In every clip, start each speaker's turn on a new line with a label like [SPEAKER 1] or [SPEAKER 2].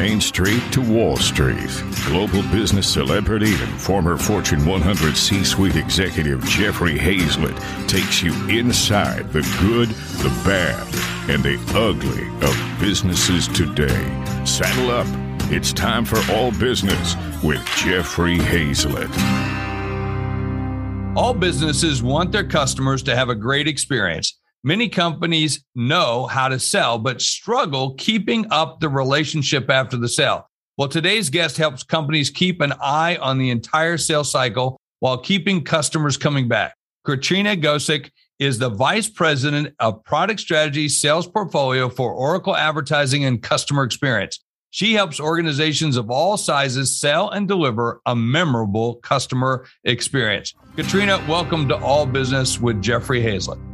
[SPEAKER 1] Main Street to Wall Street, global business celebrity and former Fortune 100 C suite executive Jeffrey Hayzlett takes you inside the good, the bad, and the ugly of businesses today. Saddle up. It's time for All Business with Jeffrey Hayzlett.
[SPEAKER 2] All businesses want their customers to have a great experience. Many companies know how to sell, but struggle keeping up the relationship after the sale. Well, today's guest helps companies keep an eye on the entire sales cycle while keeping customers coming back. Katrina Gosek is the Vice President of Product Strategy Sales Portfolio for Oracle Advertising and Customer Experience. She helps organizations of all sizes sell and deliver a memorable customer experience. Katrina, welcome to All Business with Jeffrey Hayzlett.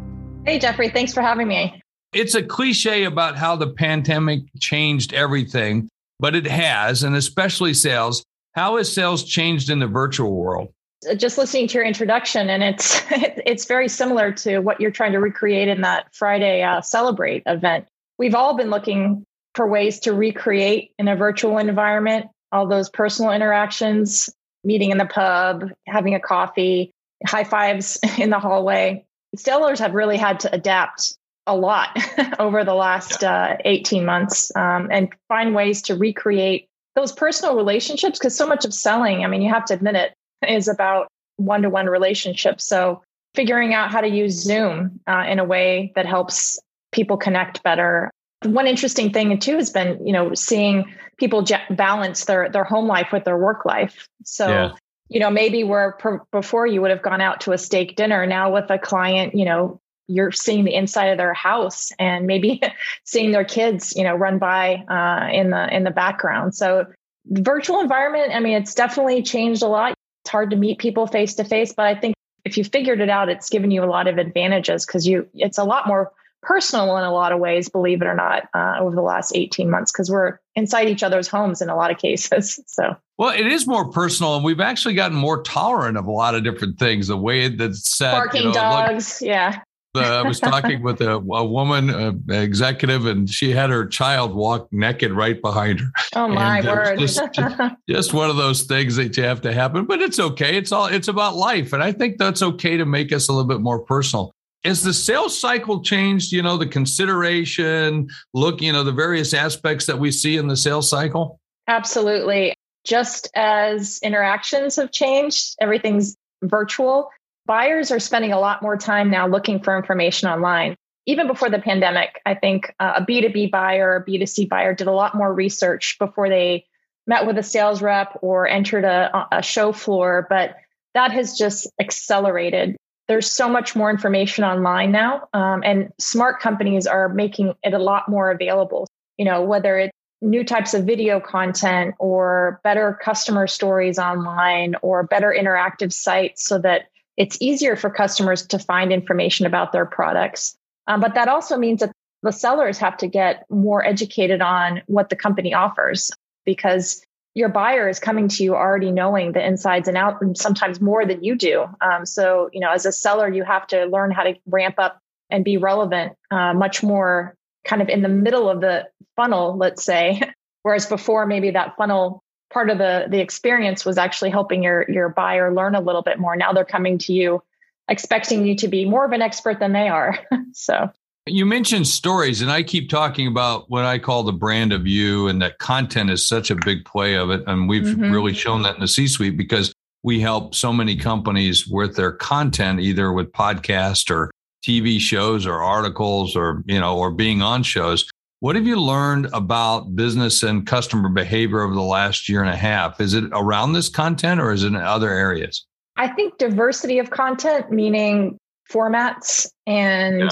[SPEAKER 3] Hey, Jeffrey, thanks for having me.
[SPEAKER 2] It's a cliche about how the pandemic changed everything, but it has, and especially sales. How has sales changed in the virtual world?
[SPEAKER 3] Just listening to your introduction, and it's it's very similar to what you're trying to recreate in that Friday uh, Celebrate event. We've all been looking for ways to recreate in a virtual environment all those personal interactions, meeting in the pub, having a coffee, high fives in the hallway sellers have really had to adapt a lot over the last uh, 18 months um, and find ways to recreate those personal relationships because so much of selling i mean you have to admit it is about one-to-one relationships. So figuring out how to use zoom uh, in a way that helps people connect better. One interesting thing too has been you know seeing people balance their their home life with their work life. So yeah you know, maybe where before you would have gone out to a steak dinner, now with a client, you know, you're seeing the inside of their house and maybe seeing their kids, you know, run by uh, in the in the background. So the virtual environment, I mean, it's definitely changed a lot. It's hard to meet people face to face, but I think if you figured it out, it's given you a lot of advantages because you it's a lot more personal in a lot of ways, believe it or not, uh, over the last 18 months because we're inside each other's homes in a lot of cases. So,
[SPEAKER 2] well, it is more personal, and we've actually gotten more tolerant of a lot of different things. The way that's set,
[SPEAKER 3] barking you know,
[SPEAKER 2] dogs,
[SPEAKER 3] like, yeah.
[SPEAKER 2] I was talking with a, a woman, a executive, and she had her child walk naked right behind her.
[SPEAKER 3] Oh my and word!
[SPEAKER 2] Just, just, just, one of those things that you have to happen, but it's okay. It's all it's about life, and I think that's okay to make us a little bit more personal as the sales cycle changed you know the consideration look you know the various aspects that we see in the sales cycle?
[SPEAKER 3] Absolutely. Just as interactions have changed everything's virtual buyers are spending a lot more time now looking for information online. Even before the pandemic i think uh, a b2b buyer a b2c buyer did a lot more research before they met with a sales rep or entered a, a show floor but that has just accelerated there's so much more information online now um, and smart companies are making it a lot more available. You know whether it's new types of video content or better customer stories online or better interactive sites so that it's easier for customers to find information about their products. Um, but that also means that the sellers have to get more educated on what the company offers because your buyer is coming to you already knowing the insides and out, and sometimes more than you do. Um, so, you know, as a seller, you have to learn how to ramp up and be relevant uh, much more kind of in the middle of the funnel, let's say. Whereas before, maybe that funnel part of the the experience was actually helping your your buyer learn a little bit more. Now they're coming to you expecting you to be more of an expert than they are. so
[SPEAKER 2] you mentioned stories, and I keep talking about what I call the brand of you, and that content is such a big play of it. And we've mm-hmm. really shown that in the C suite because we help so many companies with their content, either with podcast or TV shows or articles or, you know, or being on shows. What have you learned about business and customer behavior over the last year and a half? Is it around this content or is it in other areas?
[SPEAKER 3] I think diversity of content, meaning formats and yeah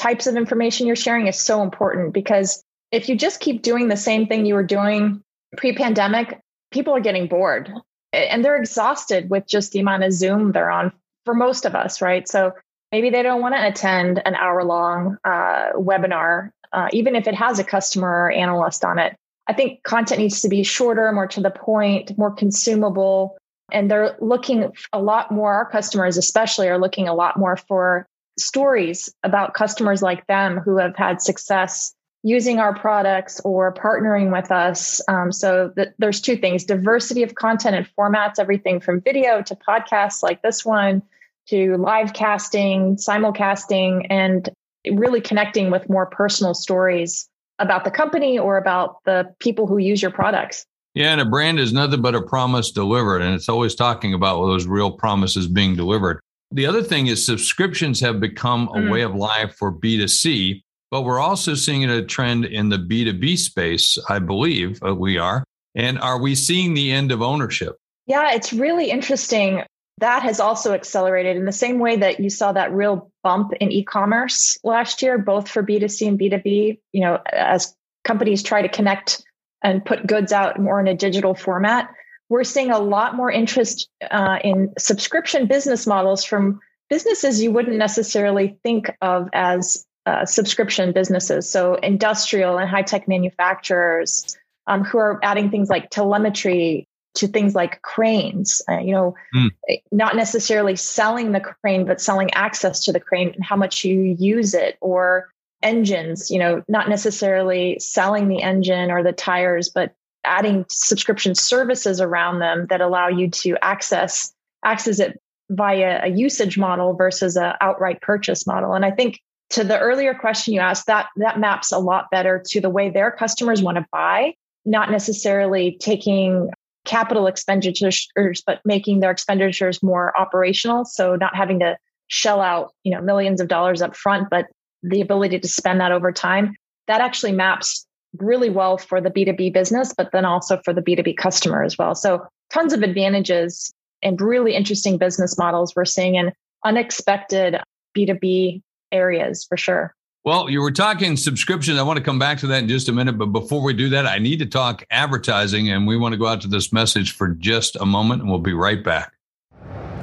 [SPEAKER 3] types of information you're sharing is so important because if you just keep doing the same thing you were doing pre pandemic, people are getting bored and they're exhausted with just the amount of Zoom they're on for most of us, right? So maybe they don't want to attend an hour long uh, webinar, uh, even if it has a customer or analyst on it. I think content needs to be shorter, more to the point, more consumable. And they're looking a lot more, our customers especially are looking a lot more for stories about customers like them who have had success using our products or partnering with us. Um, so th- there's two things diversity of content and formats, everything from video to podcasts like this one to live casting, simulcasting, and really connecting with more personal stories about the company or about the people who use your products.
[SPEAKER 2] Yeah, and a brand is nothing but a promise delivered. And it's always talking about those real promises being delivered. The other thing is subscriptions have become a mm. way of life for B2C, but we're also seeing a trend in the B2B space, I believe uh, we are. And are we seeing the end of ownership?
[SPEAKER 3] Yeah, it's really interesting. That has also accelerated in the same way that you saw that real bump in e-commerce last year, both for B2C and B2B, you know, as companies try to connect and put goods out more in a digital format. We're seeing a lot more interest uh, in subscription business models from businesses you wouldn't necessarily think of as uh, subscription businesses. So, industrial and high tech manufacturers um, who are adding things like telemetry to things like cranes, uh, you know, mm. not necessarily selling the crane, but selling access to the crane and how much you use it, or engines, you know, not necessarily selling the engine or the tires, but adding subscription services around them that allow you to access access it via a usage model versus a outright purchase model. And I think to the earlier question you asked, that that maps a lot better to the way their customers want to buy, not necessarily taking capital expenditures, but making their expenditures more operational. So not having to shell out, you know, millions of dollars up front, but the ability to spend that over time, that actually maps really well for the B2B business, but then also for the B2B customer as well. So tons of advantages and really interesting business models we're seeing in unexpected B2B areas for sure.
[SPEAKER 2] Well, you were talking subscriptions. I want to come back to that in just a minute. But before we do that, I need to talk advertising, and we want to go out to this message for just a moment, and we'll be right back.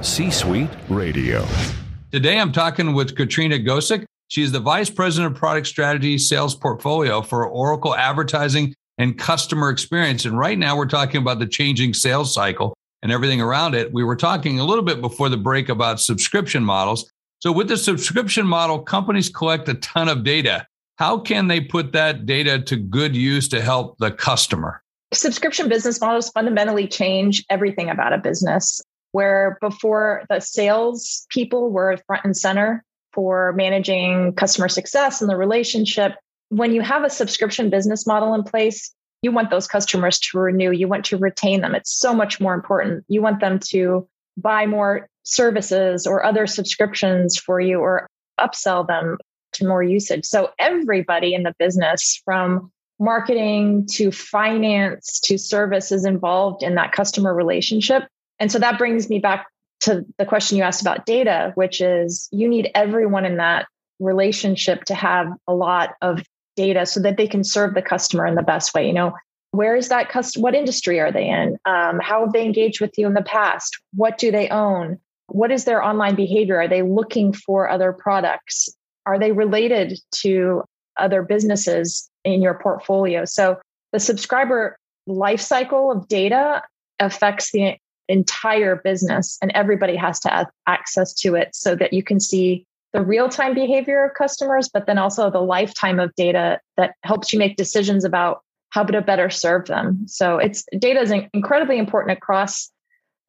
[SPEAKER 1] C Suite Radio.
[SPEAKER 2] Today, I'm talking with Katrina Gosek. She is the Vice President of Product Strategy Sales Portfolio for Oracle Advertising and Customer Experience. And right now, we're talking about the changing sales cycle and everything around it. We were talking a little bit before the break about subscription models. So, with the subscription model, companies collect a ton of data. How can they put that data to good use to help the customer?
[SPEAKER 3] Subscription business models fundamentally change everything about a business. Where before the sales people were front and center, for managing customer success and the relationship. When you have a subscription business model in place, you want those customers to renew, you want to retain them. It's so much more important. You want them to buy more services or other subscriptions for you or upsell them to more usage. So everybody in the business from marketing to finance to service is involved in that customer relationship. And so that brings me back to the question you asked about data, which is you need everyone in that relationship to have a lot of data so that they can serve the customer in the best way. You know, where is that customer? What industry are they in? Um, how have they engaged with you in the past? What do they own? What is their online behavior? Are they looking for other products? Are they related to other businesses in your portfolio? So the subscriber life cycle of data affects the entire business and everybody has to have access to it so that you can see the real-time behavior of customers but then also the lifetime of data that helps you make decisions about how to better serve them. So it's data is incredibly important across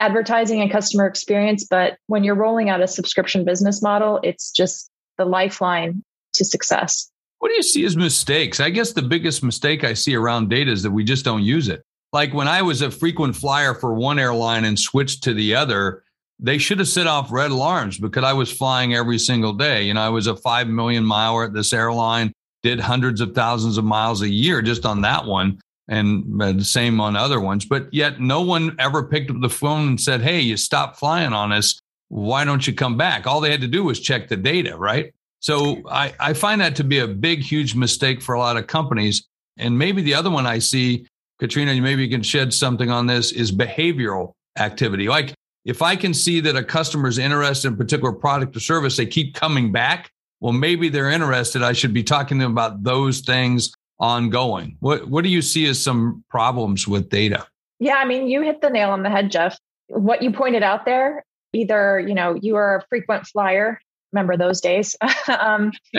[SPEAKER 3] advertising and customer experience but when you're rolling out a subscription business model it's just the lifeline to success.
[SPEAKER 2] What do you see as mistakes? I guess the biggest mistake i see around data is that we just don't use it like when I was a frequent flyer for one airline and switched to the other, they should have set off red alarms because I was flying every single day. You know, I was a 5 million miler at this airline, did hundreds of thousands of miles a year just on that one and uh, the same on other ones. But yet no one ever picked up the phone and said, Hey, you stopped flying on us. Why don't you come back? All they had to do was check the data, right? So I, I find that to be a big, huge mistake for a lot of companies. And maybe the other one I see Katrina, you maybe you can shed something on this, is behavioral activity. Like if I can see that a customer is interested in a particular product or service, they keep coming back. Well, maybe they're interested. I should be talking to them about those things ongoing. What what do you see as some problems with data?
[SPEAKER 3] Yeah, I mean, you hit the nail on the head, Jeff. What you pointed out there, either, you know, you are a frequent flyer remember those days. um,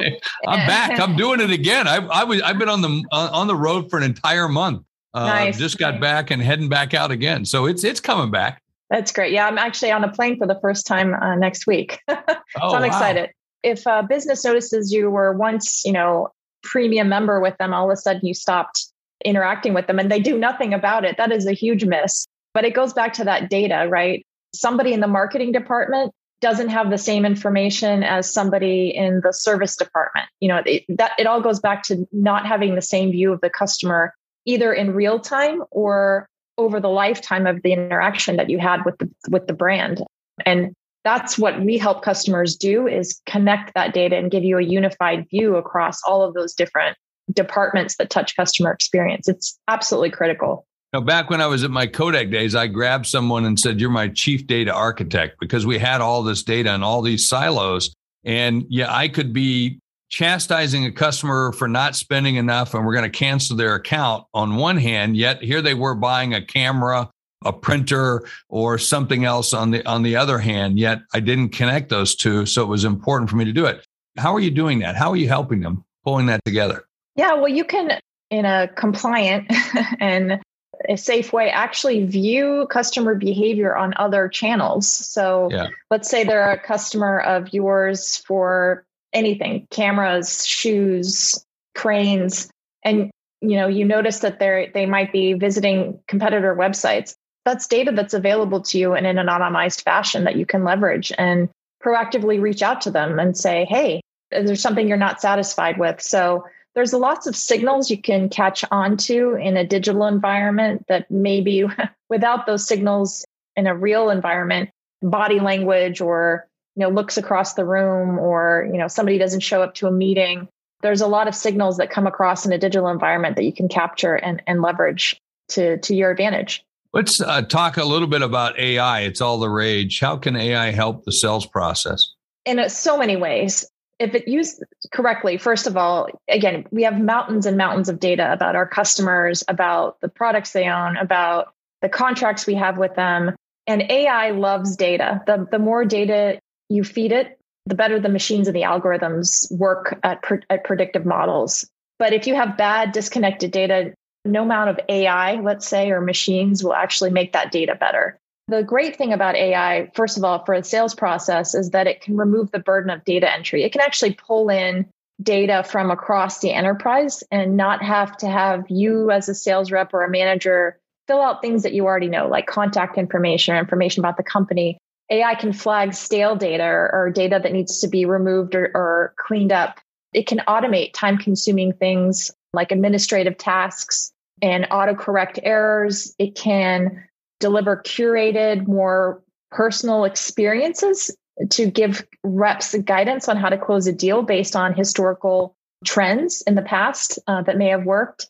[SPEAKER 2] I'm back. I'm doing it again. I, I was I've been on the on the road for an entire month. Uh, nice. Just got back and heading back out again. So it's it's coming back.
[SPEAKER 3] That's great. Yeah, I'm actually on a plane for the first time uh, next week. so oh, I'm excited. Wow. If a business notices you were once, you know, premium member with them, all of a sudden you stopped interacting with them and they do nothing about it, that is a huge miss. But it goes back to that data, right? Somebody in the marketing department doesn't have the same information as somebody in the service department. You know, it, that it all goes back to not having the same view of the customer either in real time or over the lifetime of the interaction that you had with the with the brand. And that's what we help customers do is connect that data and give you a unified view across all of those different departments that touch customer experience. It's absolutely critical.
[SPEAKER 2] Now, back when I was at my Kodak days, I grabbed someone and said, You're my chief data architect because we had all this data and all these silos. And yeah, I could be chastising a customer for not spending enough and we're going to cancel their account on one hand, yet here they were buying a camera, a printer, or something else on the on the other hand, yet I didn't connect those two. So it was important for me to do it. How are you doing that? How are you helping them pulling that together?
[SPEAKER 3] Yeah, well, you can in a compliant and a safe way actually view customer behavior on other channels. So yeah. let's say they're a customer of yours for anything, cameras, shoes, cranes, and you know, you notice that they they might be visiting competitor websites. That's data that's available to you in an anonymized fashion that you can leverage and proactively reach out to them and say, "Hey, is there something you're not satisfied with?" So there's lots of signals you can catch onto in a digital environment that maybe without those signals in a real environment, body language or you know looks across the room or you know somebody doesn't show up to a meeting there's a lot of signals that come across in a digital environment that you can capture and, and leverage to to your advantage.
[SPEAKER 2] Let's uh, talk a little bit about ai it's all the rage. How can ai help the sales process?
[SPEAKER 3] In so many ways. If it used correctly, first of all, again, we have mountains and mountains of data about our customers, about the products they own, about the contracts we have with them. And AI loves data. The, the more data you feed it, the better the machines and the algorithms work at, pre- at predictive models. But if you have bad, disconnected data, no amount of AI, let's say, or machines will actually make that data better. The great thing about AI, first of all, for a sales process is that it can remove the burden of data entry. It can actually pull in data from across the enterprise and not have to have you as a sales rep or a manager fill out things that you already know, like contact information or information about the company. AI can flag stale data or, data that needs to be removed or, or cleaned up. It can automate time consuming things like administrative tasks and autocorrect errors. It can deliver curated, more personal experiences to give reps guidance on how to close a deal based on historical trends in the past uh, that may have worked.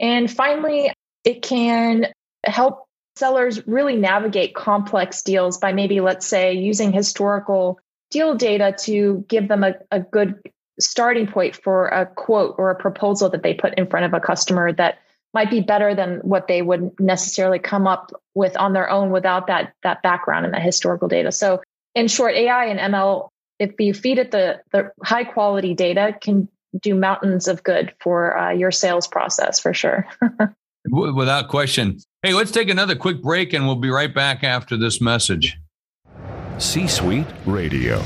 [SPEAKER 3] And finally, it can help sellers really navigate complex deals by maybe, let's say, using historical deal data to give them a, a good starting point for a quote or a proposal that they put in front of a customer that might be better than what they would necessarily come up with on their own without that that background and that historical data. So in short, AI and ML, if you feed it the the high quality data, can do mountains of good for uh, your sales process for sure.
[SPEAKER 2] Without question. Hey, let's take another quick break and we'll be right back after this message.
[SPEAKER 1] C Suite Radio.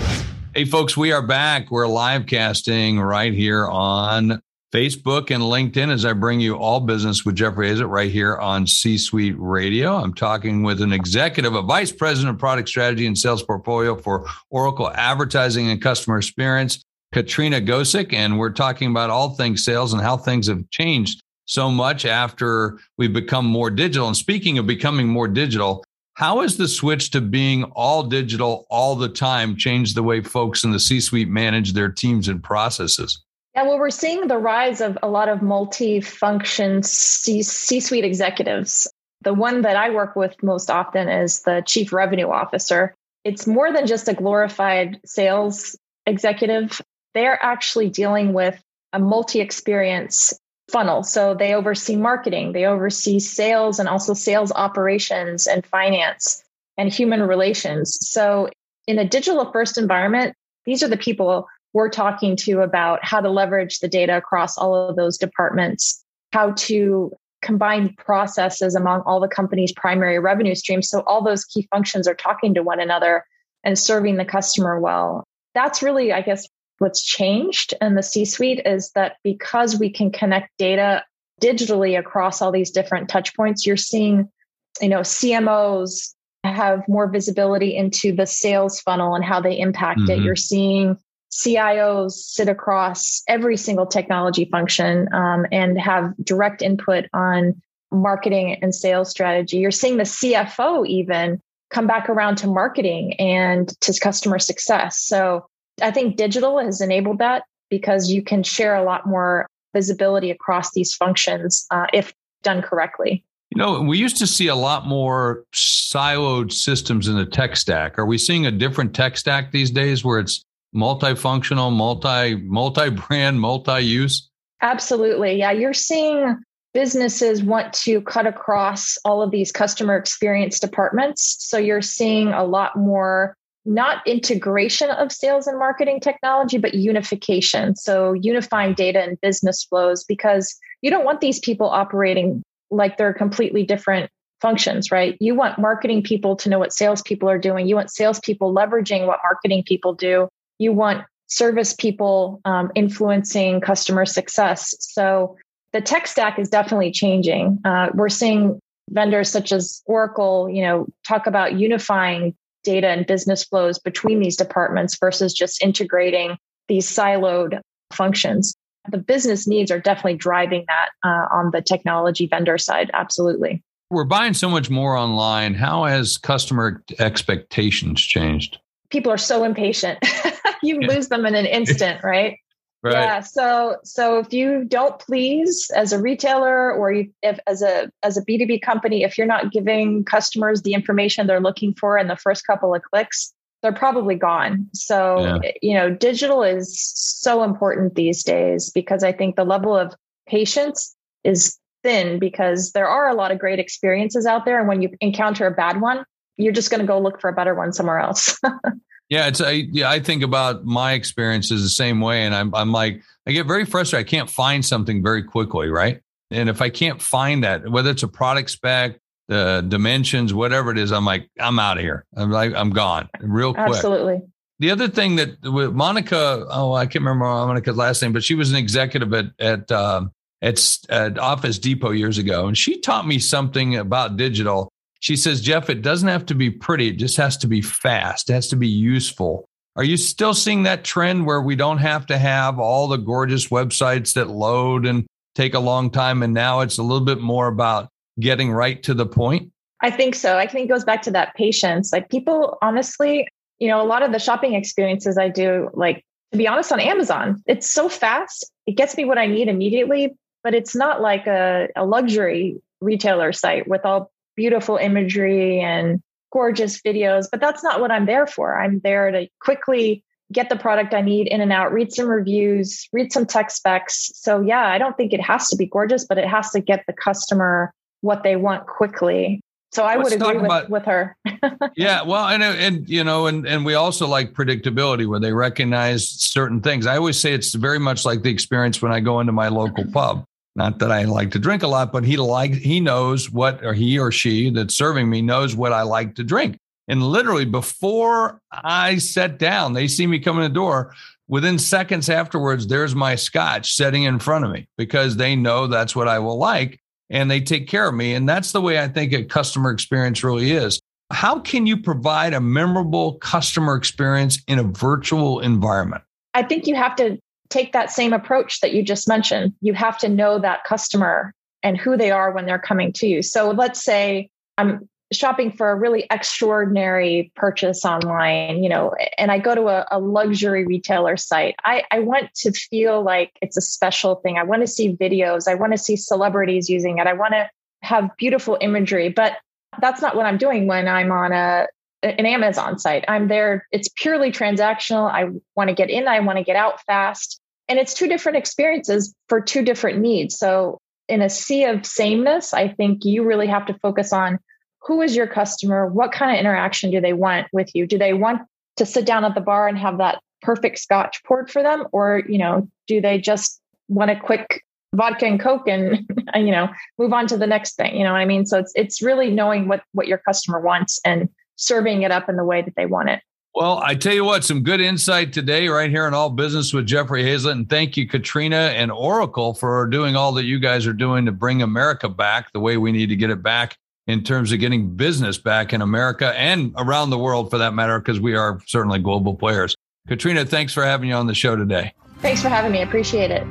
[SPEAKER 2] Hey, folks, we are back. We're live casting right here on Facebook and LinkedIn as I bring you all business with Jeffrey Hayzlett right here on C Suite Radio. I'm talking with an executive, a vice president of product strategy and sales portfolio for Oracle Advertising and Customer Experience, Katrina Gosek. And we're talking about all things sales and how things have changed so much after we've become more digital. And speaking of becoming more digital, how has the switch to being all digital all the time changed the way folks in the C suite manage their teams and processes?
[SPEAKER 3] Yeah, well, we're seeing the rise of a lot of multi-function C suite executives. The one that I work with most often is the chief revenue officer. It's more than just a glorified sales executive. They're actually dealing with a multi experience funnel. So they oversee marketing, they oversee sales and also sales operations and finance and human relations. So in a digital first environment, these are the people we're talking to about how to leverage the data across all of those departments, how to combine processes among all the company's primary revenue streams. So all those key functions are talking to one another and serving the customer well. That's really, I guess, what's changed in the C suite is that because we can connect data digitally across all these different touch points, you're seeing, you know, CMOs have more visibility into the sales funnel and how they impact mm-hmm. it. You're seeing CIOs sit across every single technology function um, and have direct input on marketing and sales strategy. You're seeing the CFO even come back around to marketing and to customer success. So I think digital has enabled that because you can share a lot more visibility across these functions uh, if done correctly.
[SPEAKER 2] You know, we used to see a lot more siloed systems in the tech stack. Are we seeing a different tech stack these days where it's multifunctional, multi multi brand, multi use?
[SPEAKER 3] Absolutely. Yeah, you're seeing businesses want to cut across all of these customer experience departments. So you're seeing a lot more not integration of sales and marketing technology, but unification. So unifying data and business flows because you don't want these people operating like they're completely different functions, right? You want marketing people to know what salespeople are doing. You want salespeople leveraging what marketing people do. You want service people um, influencing customer success. So the tech stack is definitely changing. Uh, we're seeing vendors such as Oracle, you know, talk about unifying data and business flows between these departments versus just integrating these siloed functions. The business needs are definitely driving that uh, on the technology vendor side. Absolutely.
[SPEAKER 2] We're buying so much more online. How has customer expectations changed?
[SPEAKER 3] People are so impatient. you lose them in an instant, right? Right. Yeah. So so if you don't please as a retailer or you, if as a as a B2B company, if you're not giving customers the information they're looking for in the first couple of clicks, they're probably gone. So yeah. you know, digital is so important these days because I think the level of patience is thin because there are a lot of great experiences out there and when you encounter a bad one, you're just going to go look for a better one somewhere else.
[SPEAKER 2] Yeah, it's I yeah, I think about my experiences the same way. And I'm I'm like, I get very frustrated. I can't find something very quickly, right? And if I can't find that, whether it's a product spec, the dimensions, whatever it is, I'm like, I'm out of here. I'm like, I'm gone real quick.
[SPEAKER 3] Absolutely.
[SPEAKER 2] The other thing that with Monica, oh, I can't remember Monica's last name, but she was an executive at at uh, at, at Office Depot years ago, and she taught me something about digital she says, Jeff, it doesn't have to be pretty. It just has to be fast. It has to be useful. Are you still seeing that trend where we don't have to have all the gorgeous websites that load and take a long time? And now it's a little bit more about getting right to the point?
[SPEAKER 3] I think so. I think it goes back to that patience. Like people, honestly, you know, a lot of the shopping experiences I do, like to be honest, on Amazon, it's so fast. It gets me what I need immediately, but it's not like a, a luxury retailer site with all beautiful imagery and gorgeous videos, but that's not what I'm there for. I'm there to quickly get the product I need in and out, read some reviews, read some tech specs. So, yeah, I don't think it has to be gorgeous, but it has to get the customer what they want quickly. So I Let's would agree with, about, with her.
[SPEAKER 2] yeah, well, and and you know, and and we also like predictability where they recognize certain things. I always say it's very much like the experience when I go into my local pub. Not that I like to drink a lot, but he like he knows what or he or she that's serving me knows what I like to drink. And literally before I sat down, they see me coming in the door. Within seconds afterwards, there's my scotch sitting in front of me because they know that's what I will like and they take care of me. And that's the way I think a customer experience really is. How can you provide a memorable customer experience in a virtual environment?
[SPEAKER 3] I think you have to take that same approach that you just mentioned. You have to know that customer and who they are when they're coming to you. So let's say I'm shopping for a really extraordinary purchase online, you know, and I go to a, a, luxury retailer site. I, I want to feel like it's a special thing. I want to see videos. I want to see celebrities using it. I want to have beautiful imagery, but that's not what I'm doing when I'm on a an Amazon site. I'm there, it's purely transactional. I want to get in, I want to get out fast. And it's two different experiences for two different needs. So, in a sea of sameness, I think you really have to focus on who is your customer? What kind of interaction do they want with you? Do they want to sit down at the bar and have that perfect scotch poured for them or you know do they just want a quick vodka and coke and you know move on to the next thing you know what i mean so it's it's really knowing what what your customer wants and serving it up in the way that they want it
[SPEAKER 2] well, I tell you what, some good insight today right here in All Business with Jeffrey Hayzlett. And thank you, Katrina and Oracle, for doing all that you guys are doing to bring America back the way we need to get it back in terms of getting business back in America and around the world for that matter, because we are certainly global players. Katrina, thanks for having you on the show today.
[SPEAKER 3] Thanks for having me. Appreciate it.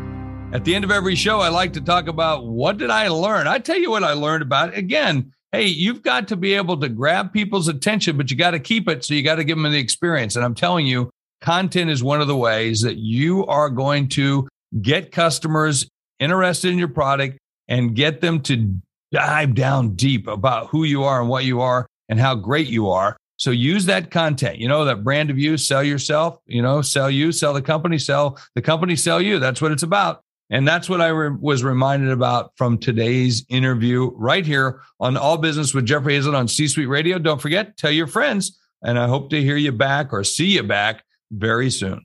[SPEAKER 2] At the end of every show, I like to talk about what did I learn? I tell you what I learned about. Again, hey, you've got to be able to grab people's attention, but you got to keep it. So you got to give them the experience. And I'm telling you, content is one of the ways that you are going to get customers interested in your product and get them to dive down deep about who you are and what you are and how great you are. So use that content, you know, that brand of you, sell yourself, you know, sell you, sell the company, sell the company, sell you. That's what it's about. And that's what I re- was reminded about from today's interview right here on All Business with Jeffrey Hayzlett on C Suite Radio. Don't forget, tell your friends, and I hope to hear you back or see you back very soon.